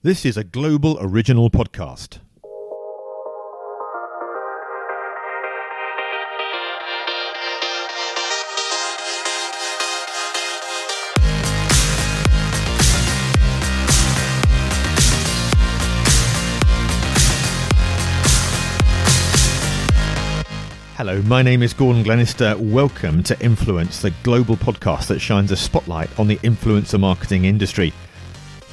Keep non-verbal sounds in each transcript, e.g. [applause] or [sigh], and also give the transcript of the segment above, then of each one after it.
This is a global original podcast. Hello, my name is Gordon Glenister. Welcome to Influence, the global podcast that shines a spotlight on the influencer marketing industry.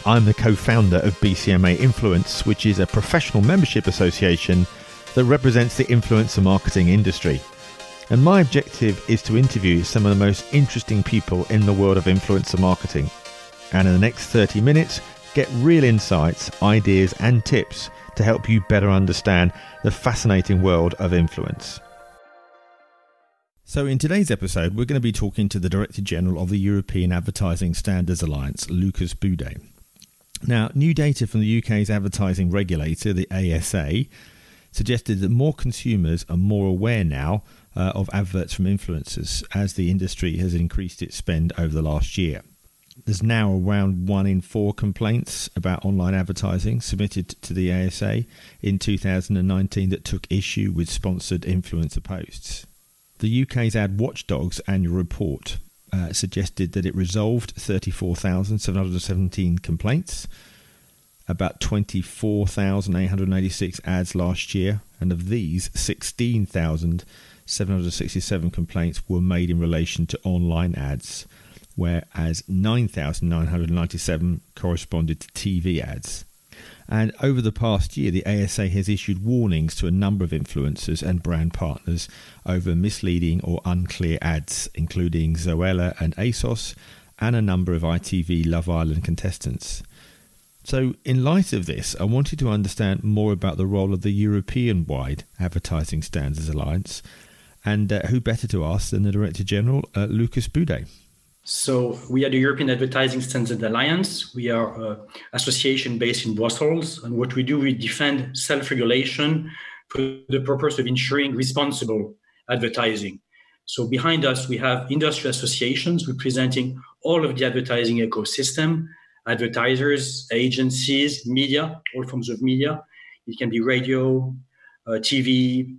I'm the co founder of BCMA Influence, which is a professional membership association that represents the influencer marketing industry. And my objective is to interview some of the most interesting people in the world of influencer marketing. And in the next 30 minutes, get real insights, ideas, and tips to help you better understand the fascinating world of influence. So, in today's episode, we're going to be talking to the Director General of the European Advertising Standards Alliance, Lucas Boudet. Now, new data from the UK's advertising regulator, the ASA, suggested that more consumers are more aware now uh, of adverts from influencers as the industry has increased its spend over the last year. There's now around one in four complaints about online advertising submitted to the ASA in 2019 that took issue with sponsored influencer posts. The UK's Ad Watchdog's annual report uh, suggested that it resolved 34,717 complaints, about 24,886 ads last year, and of these, 16,767 complaints were made in relation to online ads, whereas 9,997 corresponded to TV ads. And over the past year, the ASA has issued warnings to a number of influencers and brand partners over misleading or unclear ads, including Zoella and ASOS, and a number of ITV Love Island contestants. So, in light of this, I wanted to understand more about the role of the European wide Advertising Standards Alliance, and uh, who better to ask than the Director General, uh, Lucas Boudet. So we are the European Advertising Standards Alliance. We are an association based in Brussels, and what we do, we defend self-regulation for the purpose of ensuring responsible advertising. So behind us, we have industry associations representing all of the advertising ecosystem, advertisers, agencies, media, all forms of media. It can be radio, uh, TV,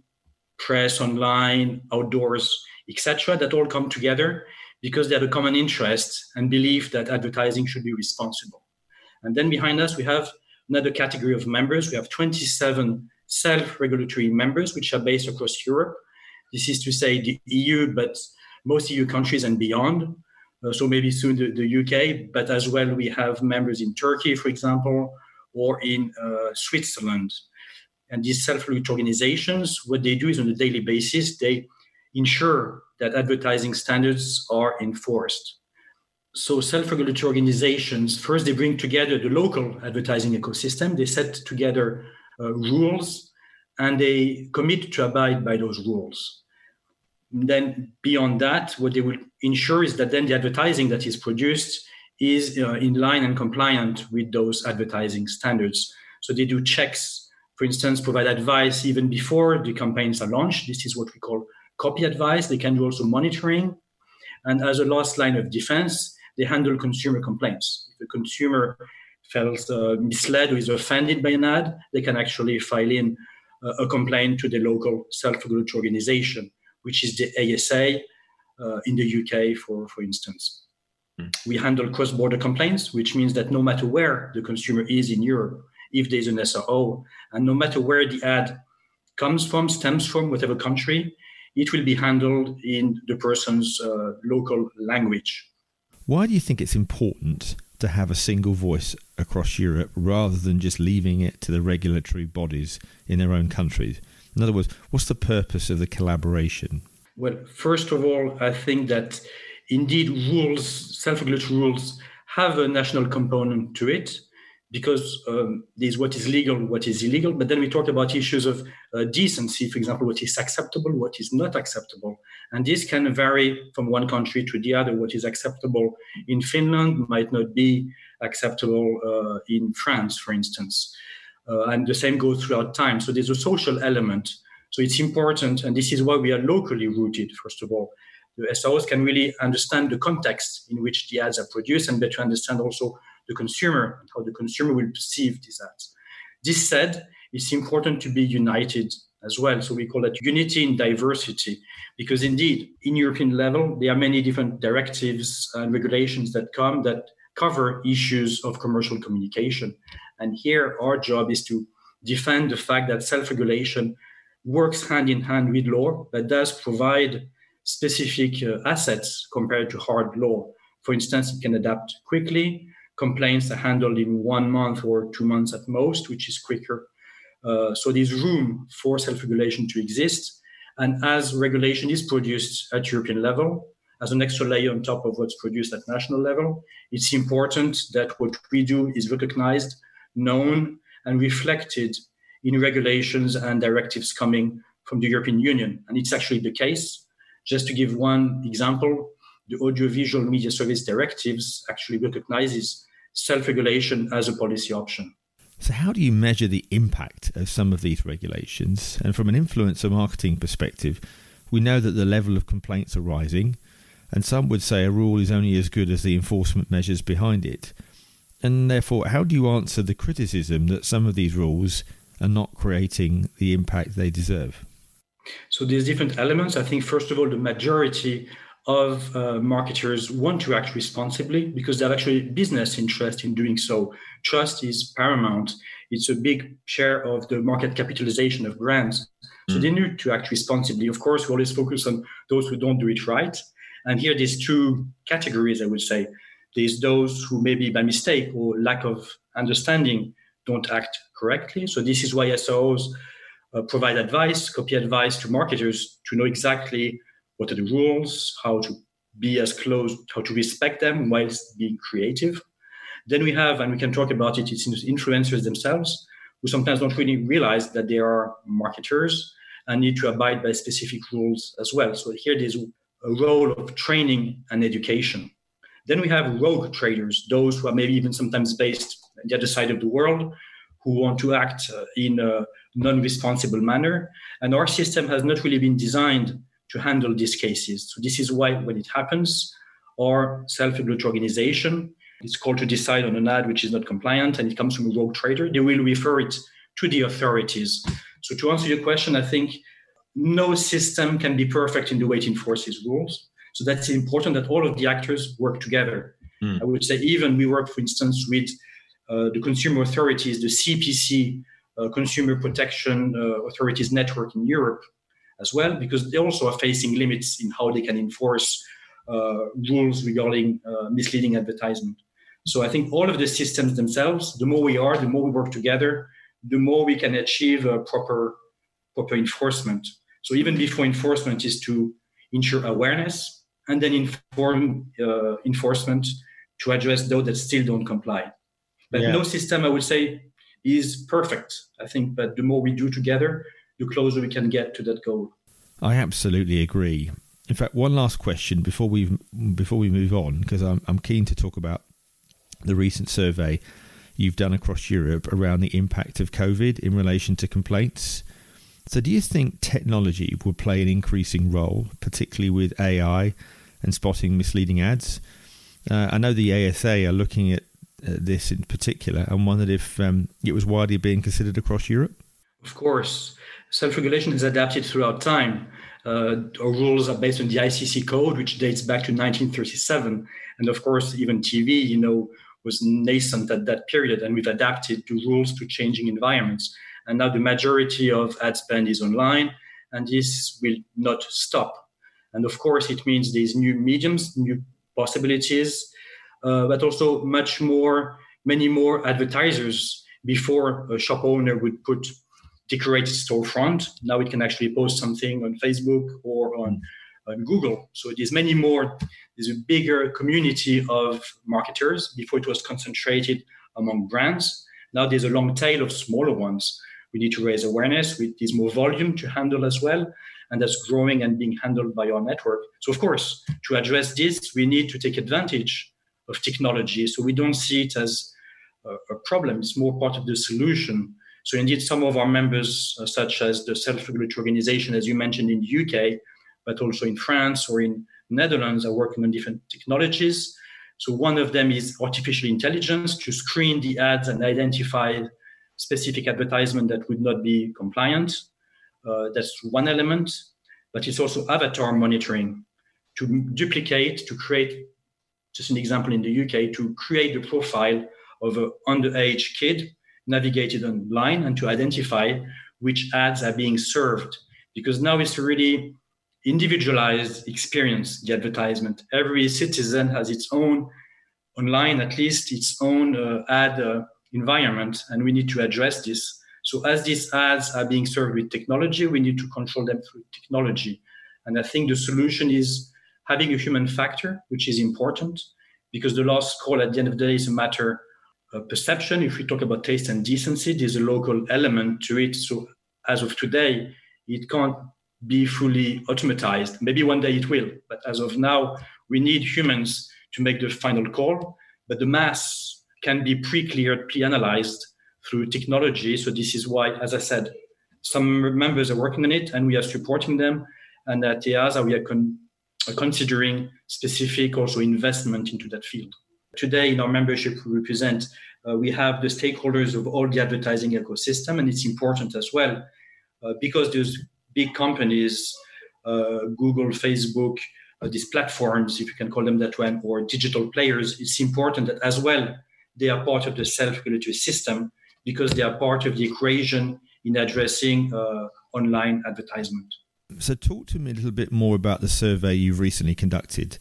press, online, outdoors, etc. That all come together because they have a common interest and believe that advertising should be responsible. And then behind us, we have another category of members. We have 27 self regulatory members, which are based across Europe. This is to say the EU, but most EU countries and beyond. Uh, so maybe soon the, the, UK, but as well we have members in Turkey, for example, or in uh, Switzerland. And these self-regulatory organizations, what they do is on a daily basis, they ensure that advertising standards are enforced. So, self regulatory organizations first, they bring together the local advertising ecosystem, they set together uh, rules, and they commit to abide by those rules. Then, beyond that, what they will ensure is that then the advertising that is produced is uh, in line and compliant with those advertising standards. So, they do checks, for instance, provide advice even before the campaigns are launched. This is what we call copy advice. They can do also monitoring. And as a last line of defense, they handle consumer complaints. If a consumer feels uh, misled or is offended by an ad, they can actually file in uh, a complaint to the local self-regulatory organization, which is the ASA uh, in the UK, for, for instance. Mm. We handle cross-border complaints, which means that no matter where the consumer is in Europe, if there's an SRO, and no matter where the ad comes from, stems from, whatever country, it will be handled in the person's uh, local language. Why do you think it's important to have a single voice across Europe rather than just leaving it to the regulatory bodies in their own countries? In other words, what's the purpose of the collaboration? Well, first of all, I think that indeed rules, self regulatory rules, have a national component to it because um, there's what is legal, what is illegal. But then we talk about issues of uh, decency, for example, what is acceptable, what is not acceptable. And this can vary from one country to the other. What is acceptable in Finland might not be acceptable uh, in France, for instance. Uh, and the same goes throughout time. So there's a social element. So it's important, and this is why we are locally rooted, first of all. The SROs can really understand the context in which the ads are produced and better understand also the consumer and how the consumer will perceive these ads. This said, it's important to be united as well. So we call that unity in diversity, because indeed, in European level, there are many different directives and regulations that come that cover issues of commercial communication. And here, our job is to defend the fact that self-regulation works hand in hand with law, but does provide specific uh, assets compared to hard law. For instance, it can adapt quickly. Complaints are handled in one month or two months at most, which is quicker. Uh, so there's room for self-regulation to exist. And as regulation is produced at European level, as an extra layer on top of what's produced at national level, it's important that what we do is recognized, known, and reflected in regulations and directives coming from the European Union. And it's actually the case. Just to give one example, the Audiovisual Media Service Directives actually recognizes self-regulation as a policy option. So, how do you measure the impact of some of these regulations? And from an influencer marketing perspective, we know that the level of complaints are rising, and some would say a rule is only as good as the enforcement measures behind it. And therefore, how do you answer the criticism that some of these rules are not creating the impact they deserve? So there's different elements. I think first of all, the majority of uh, marketers want to act responsibly because they have actually business interest in doing so. Trust is paramount. It's a big share of the market capitalization of brands. So mm. they need to act responsibly. Of course, we always focus on those who don't do it right. And here there's two categories, I would say. There's those who maybe by mistake or lack of understanding don't act correctly. So this is why SROs uh, provide advice, copy advice to marketers to know exactly what are the rules, how to be as close, how to respect them whilst being creative. Then we have, and we can talk about it, it's influencers themselves who sometimes don't really realize that they are marketers and need to abide by specific rules as well. So here there's a role of training and education. Then we have rogue traders, those who are maybe even sometimes based on the other side of the world, who want to act uh, in a non-responsible manner. And our system has not really been designed to handle these cases. So this is why when it happens, our self-regulatory organization is called to decide on an ad which is not compliant and it comes from a rogue trader, they will refer it to the authorities. So to answer your question, I think no system can be perfect in the way it enforces rules. So that's important that all of the actors work together. Mm. I would say even we work, for instance, with uh, the consumer authorities, the CPC, uh, Consumer Protection uh, Authorities Network in Europe, as well, because they also are facing limits in how they can enforce uh, rules regarding uh, misleading advertisement. So I think all of the systems themselves, the more we are, the more we work together, the more we can achieve a proper proper enforcement. So even before enforcement is to ensure awareness and then inform uh, enforcement to address those that still don't comply. But yeah. no system, I would say, is perfect. I think, but the more we do together, the closer we can get to that goal. I absolutely agree. In fact, one last question before we before we move on, because I'm I'm keen to talk about the recent survey you've done across Europe around the impact of COVID in relation to complaints. So, do you think technology will play an increasing role, particularly with AI and spotting misleading ads? Uh, I know the ASA are looking at uh, this in particular and wondered if um, it was widely being considered across Europe. Of course self-regulation is adapted throughout time. Uh, our rules are based on the ICC code, which dates back to 1937, and of course, even TV, you know, was nascent at that period, and we've adapted the rules to changing environments. And now the majority of ad spend is online, and this will not stop. And of course, it means these new mediums, new possibilities, uh, but also much more, many more advertisers. Before a shop owner would put decorated storefront. Now it can actually post something on Facebook or on, on Google. So there's many more. There's a bigger community of marketers. Before it was concentrated among brands. Now there's a long tail of smaller ones. We need to raise awareness. with there's more volume to handle as well. And that's growing and being handled by our network. So, of course, to address this, we need to take advantage of technology. So we don't see it as a problem. It's more part of the solution so indeed, some of our members, uh, such as the self-regulatory organization, as you mentioned in the UK, but also in France or in Netherlands, are working on different technologies. So one of them is artificial intelligence to screen the ads and identify specific advertisement that would not be compliant. Uh, that's one element, but it's also avatar monitoring to duplicate, to create, just an example in the UK, to create the profile of an underage kid navigated online and to identify which ads are being served. Because now it's really individualized experience, the advertisement. Every citizen has its own online, at least its own uh, ad uh, environment, and we need to address this. So as these ads are being served with technology, we need to control them through technology. And I think the solution is having a human factor, which is important because the last call at the end of the day is a matter of perception. If we talk about taste and decency, there's a local element to it. So as of today, it can't be fully automatized. Maybe one day it will, but as of now, we need humans to make the final call. But the mass can be pre-cleared, pre-analyzed through technology. So this is why, as I said, some members are working on it, and we are supporting them. And at EASA, we are con- considering specific also investment into that field. Today, in our membership, we represent uh, we have the stakeholders of all the advertising ecosystem, and it's important as well uh, because those big companies, uh, Google, Facebook, uh, these platforms, if you can call them that way, or digital players, it's important that as well they are part of the self-regulatory system because they are part of the equation in addressing uh, online advertisement. So, talk to me a little bit more about the survey you've recently conducted.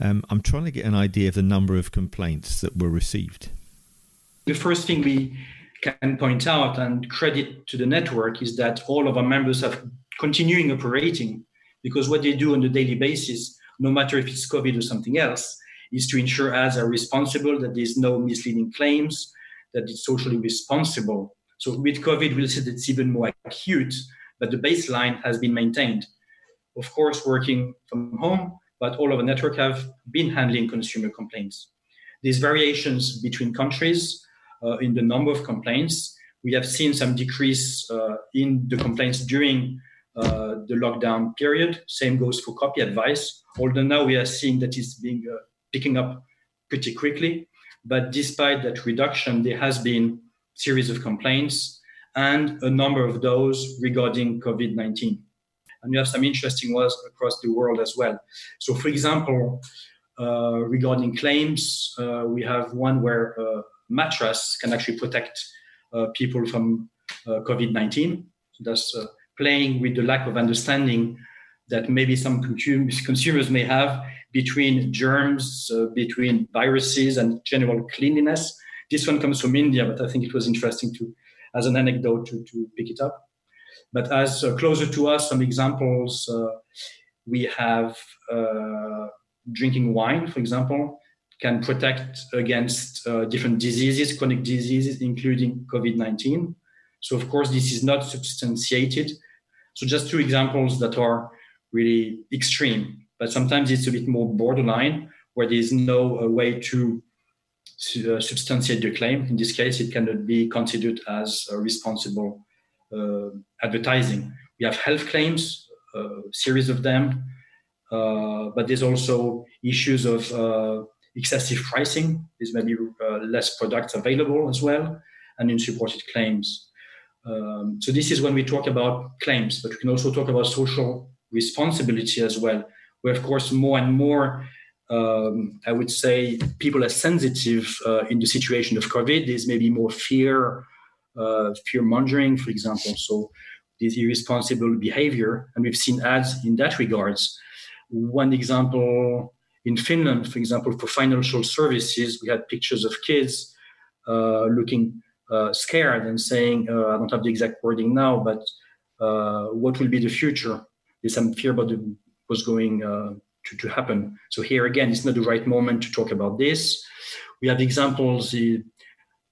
Um, I'm trying to get an idea of the number of complaints that were received. The first thing we can point out and credit to the network is that all of our members have continuing operating because what they do on a daily basis, no matter if it's COVID or something else, is to ensure ads are responsible, that there's no misleading claims, that it's socially responsible. So with COVID, we'll see that it's even more acute, but the baseline has been maintained. Of course, working from home, but all of the network have been handling consumer complaints. These variations between countries uh, in the number of complaints, we have seen some decrease uh, in the complaints during uh, the lockdown period. Same goes for copy advice, although now we are seeing that it's being uh, picking up pretty quickly. But despite that reduction, there has been series of complaints and a number of those regarding COVID-19. And you have some interesting ones across the world as well. So, for example, uh, regarding claims, uh, we have one where uh, mattress can actually protect uh, people from uh, COVID-19. So that's playing with the lack of understanding that maybe some [laughs] consumers may have between germs, between viruses, and general cleanliness. This one comes from India, but I think it was interesting to, as an anecdote, to, to pick it up. But as uh, closer to us, some examples uh, we have uh, drinking wine, for example, can protect against different diseases, chronic diseases, including COVID 19. So, of course, this is not substantiated. So, just two examples that are really extreme but sometimes it's a bit more borderline where there is no uh, way to uh, substantiate the claim. In this case, it cannot be considered as responsible uh, advertising. We have health claims, a series of them, uh, but there's also issues of uh, excessive pricing. There's maybe uh, less products available as well, and unsupported claims. Um, so this is when we talk about claims, but we can also talk about social responsibility as well where of course more and more um, I would say people are sensitive uh, in the situation of COVID. There's maybe more fear, uh, fear mongering, for example. So this irresponsible behavior, and we've seen ads in that regards. One example in Finland, for example, for financial services, we had pictures of kids uh, looking uh, scared and saying, uh, I don't have the exact wording now, but uh, what will be the future? There's some fear about was going uh, to, to happen. So here again, it's not the right moment to talk about this. We have examples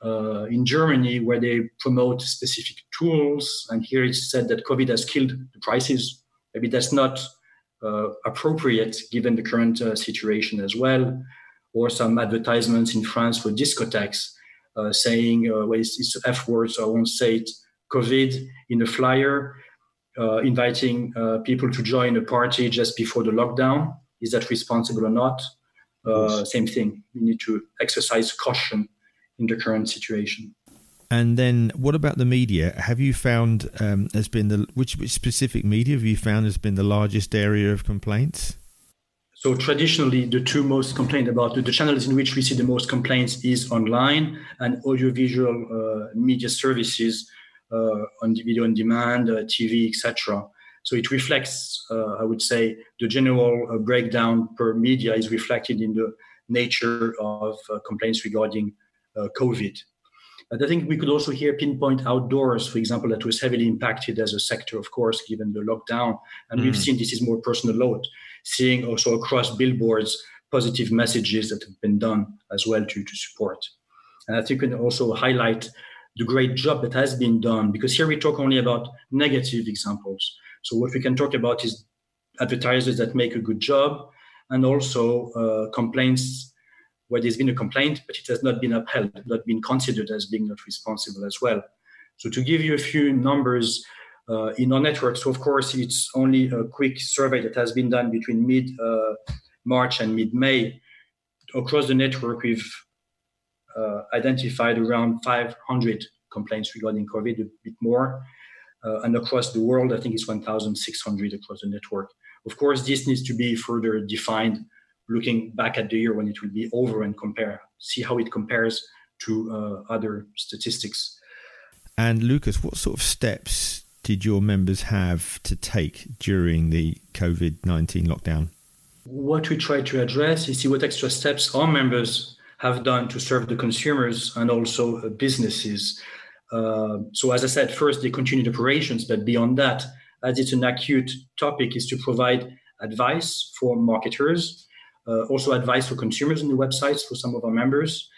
uh, in Germany where they promote specific tools, and here it's said that COVID has killed the prices. Maybe that's not uh, appropriate given the current uh, situation as well. Or some advertisements in France for discotheques uh, saying, uh, well, it's, it's F words, so I won't say it, COVID in a flyer uh, inviting uh, people to join a party just before the lockdown. Is that responsible or not? uh, same thing. We need to exercise caution in the current situation. And then, what about the media? Have you found um, has been the which, which specific media have you found has been the largest area of complaints? So traditionally, the two most complained about the channels in which we see the most complaints is online and audiovisual uh, media services uh, on video on demand, uh, TV, etc. So it reflects, uh, I would say, the general uh, breakdown per media is reflected in the nature of uh, complaints regarding COVID. But I think we could also here pinpoint outdoors, for example, that was heavily impacted as a sector, of course, given the lockdown. And mm. we've seen this is more personal load, seeing also across billboards positive messages that have been done as well to, to support. And I think we can also highlight the great job that has been done because here we talk only about negative examples. So what we can talk about is advertisers that make a good job and also uh, complaints where there's been a complaint, but it has not been upheld, not been considered as being not responsible as well. So to give you a few numbers uh, in our network, so of course it's only a quick survey that has been done between mid uh, March and mid May. Across the network, we've uh, identified around 500 complaints regarding COVID, a bit more. Uh, and across the world, I think it's 1,600 across the network. Of course, this needs to be further defined looking back at the year when it will be over and compare, see how it compares to uh, other statistics. And Lucas, what sort of steps did your members have to take during the COVID 19 lockdown? What we try to address is see what extra steps our members have done to serve the consumers and also uh, businesses. Uh, so, as I said, first they continued operations, but beyond that, as it's an acute topic, is to provide advice for marketers also advice for consumers in the websites for some of our members.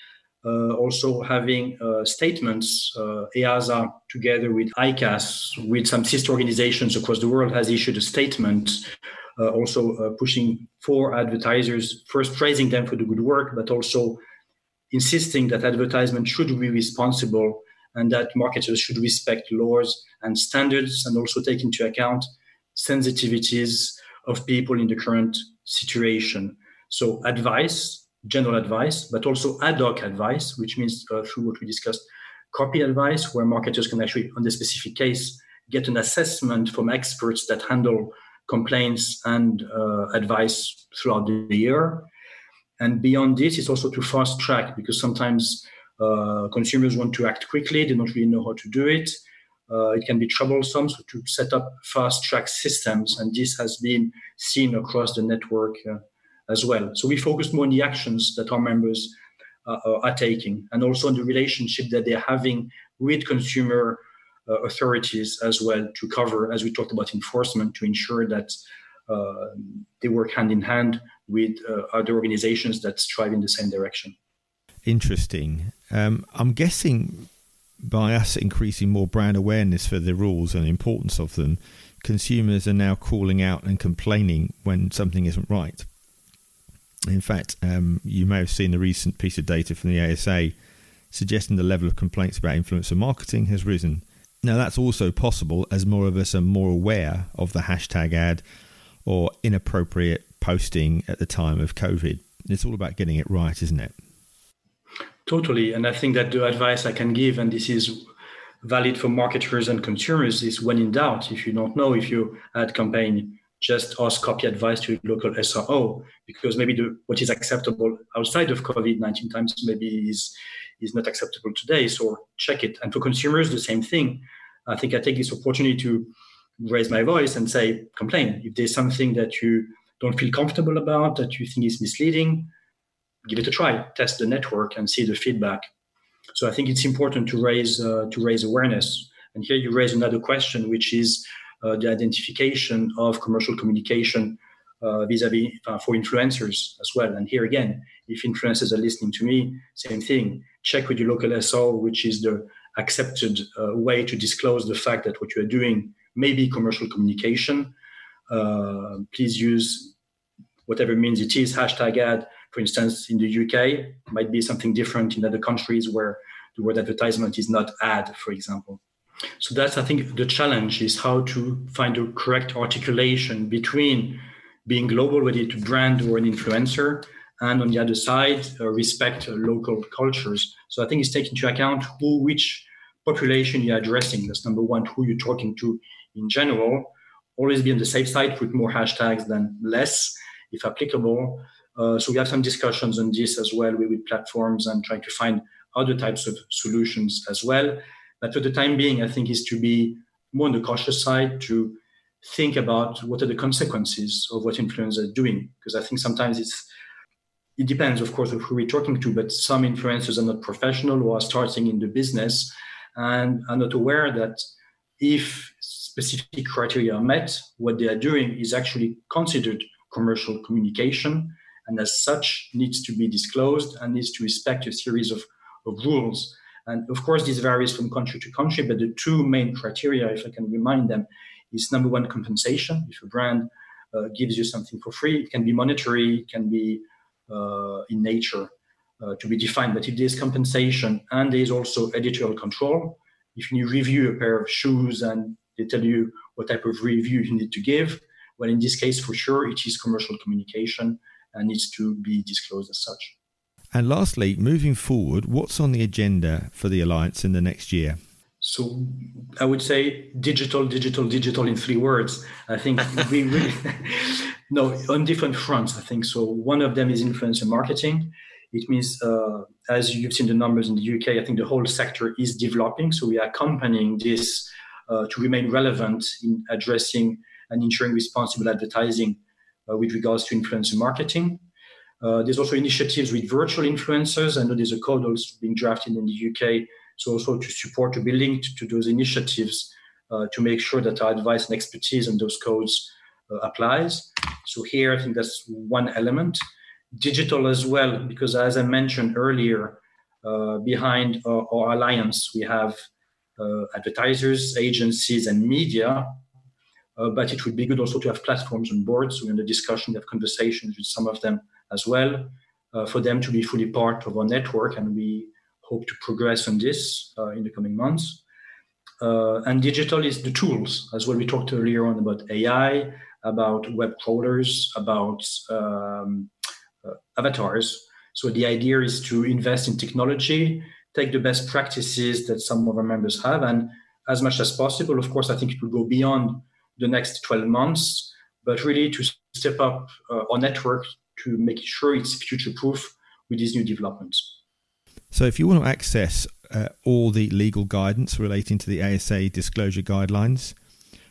Uh, also having uh, statements, EASA together with ICAS, with some sister organizations across the world, has issued a statement uh, also uh, pushing for advertisers, first praising them for the good work, but also insisting that advertisement should be responsible and that marketers should respect laws and standards and also take into account sensitivities of people in the current situation. So advice, general advice, but also ad hoc advice, which means uh, through what we discussed, copy advice, where marketers can actually, on the specific case, get an assessment from experts that handle complaints and uh, advice throughout the year. And beyond this, it's also to fast track because sometimes uh, consumers want to act quickly, they don't really know how to do it. Uh, it can be troublesome so to set up fast track systems, and this has been seen across the network as well. So we focus more on the actions that our members uh, are taking and also on the relationship that they're having with consumer uh, authorities as well to cover, as we talked about enforcement, to ensure that uh, they work hand in hand with uh, other organizations that strive in the same direction. Interesting. Um, I'm guessing by us increasing more brand awareness for the rules and importance of them, consumers are now calling out and complaining when something isn't right. In fact, um, you may have seen the recent piece of data from the ASA suggesting the level of complaints about influencer marketing has risen. Now, that's also possible as more of us are more aware of the hashtag ad or inappropriate posting at the time of COVID. It's all about getting it right, isn't it? Totally. And I think that the advice I can give, and this is valid for marketers and consumers, is when in doubt, if you don't know if your ad campaign just ask copy advice to local SRO because maybe the, what is acceptable outside of COVID-19 times maybe is is not acceptable today. So check it. And for consumers, the same thing. I think I take this opportunity to raise my voice and say, complain. If there's something that you don't feel comfortable about, that you think is misleading, give it a try. Test the network and see the feedback. So I think it's important to raise uh, to raise awareness. And here you raise another question, which is the identification of commercial communication uh, vis-a-vis uh, for influencers as well. And here again, if influencers are listening to me, same thing. Check with your local SO, which is the accepted uh, way to disclose the fact that what you are doing may be commercial communication. Uh, please use whatever means it is. Hashtag ad, for instance, in the UK, might be something different in other countries where the word advertisement is not ad, for example. So that's, I think, the challenge is how to find the correct articulation between being global, ready to brand or an influencer, and on the other side, uh, respect uh, local cultures. So I think it's taking into account who, which population you're addressing. That's number one, who you're talking to in general. Always be on the safe side, put more hashtags than less, if applicable. Uh, so we have some discussions on this as well with, with platforms and trying to find other types of solutions as well. But for the time being, I think is to be more on the cautious side to think about what are the consequences of what influencers are doing. Because I think sometimes it's it depends, of course, of who we're talking to, but some influencers are not professional or are starting in the business and are not aware that if specific criteria are met, what they are doing is actually considered commercial communication and as such needs to be disclosed and needs to respect a series of, of rules. And of course, this varies from country to country, but the two main criteria, if I can remind them, is number one, compensation. If a brand uh, gives you something for free, it can be monetary, it can be uh, in nature uh, to be defined. But if there's compensation and there's also editorial control, if you review a pair of shoes and they tell you what type of review you need to give, well, in this case, for sure, it is commercial communication and needs to be disclosed as such. And lastly, moving forward, what's on the agenda for the Alliance in the next year? So I would say digital, digital, digital in three words. I think [laughs] we really, [laughs] no, on different fronts, I think. So one of them is influencer marketing. It means, uh, as you've seen the numbers in the UK, I think the whole sector is developing. So we are accompanying this uh, to remain relevant in addressing and ensuring responsible advertising uh, with regards to influencer marketing. Uh, there's also initiatives with virtual influencers. I know there's a code also being drafted in the UK, so also to support to be linked to those initiatives uh, to make sure that our advice and expertise on those codes uh, applies. So here, I think that's one element. Digital as well, because as I mentioned earlier, uh, behind our, our, alliance, we have uh, advertisers, agencies, and media uh, but it would be good also to have platforms on board. So in the discussion, we have conversations with some of them as well uh, for them to be fully part of our network. And we hope to progress on this uh, in the coming months. Uh, and digital is the tools as well. We talked earlier on about AI, about web crawlers, about um, avatars. So the idea is to invest in technology, take the best practices that some of our members have, and as much as possible, of course, I think it will go beyond the next 12 months, but really to step up uh, our network to make sure it's future proof with these new developments. So, if you want to access uh, all the legal guidance relating to the ASA disclosure guidelines,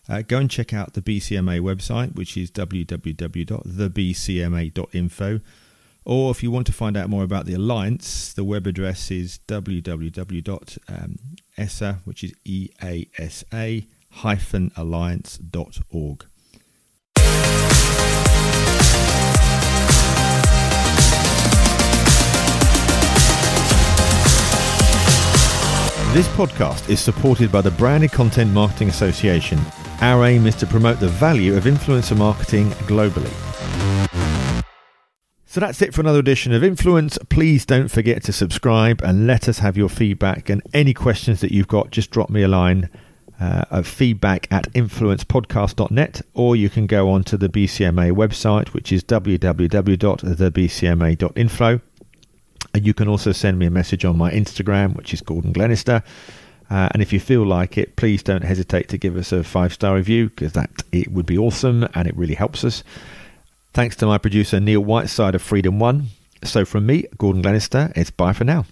uh, go and check out the BCMA website, which is www.thebcma.info. Or if you want to find out more about the Alliance, the web address is www.easa, which is E-A-S-A alliance.org. This podcast is supported by the Branded Content Marketing Association. Our aim is to promote the value of influencer marketing globally. So that's it for another edition of Influence. Please don't forget to subscribe and let us have your feedback and any questions that you've got. Just drop me a line uh, of feedback at influencepodcast.net, or you can go on to the BCMA website, which is www.thebcma.info. You can also send me a message on my Instagram, which is Gordon Glenister. Uh, and if you feel like it, please don't hesitate to give us a five star review because that it would be awesome and it really helps us. Thanks to my producer Neil Whiteside of Freedom One. So from me, Gordon Glenister, it's bye for now.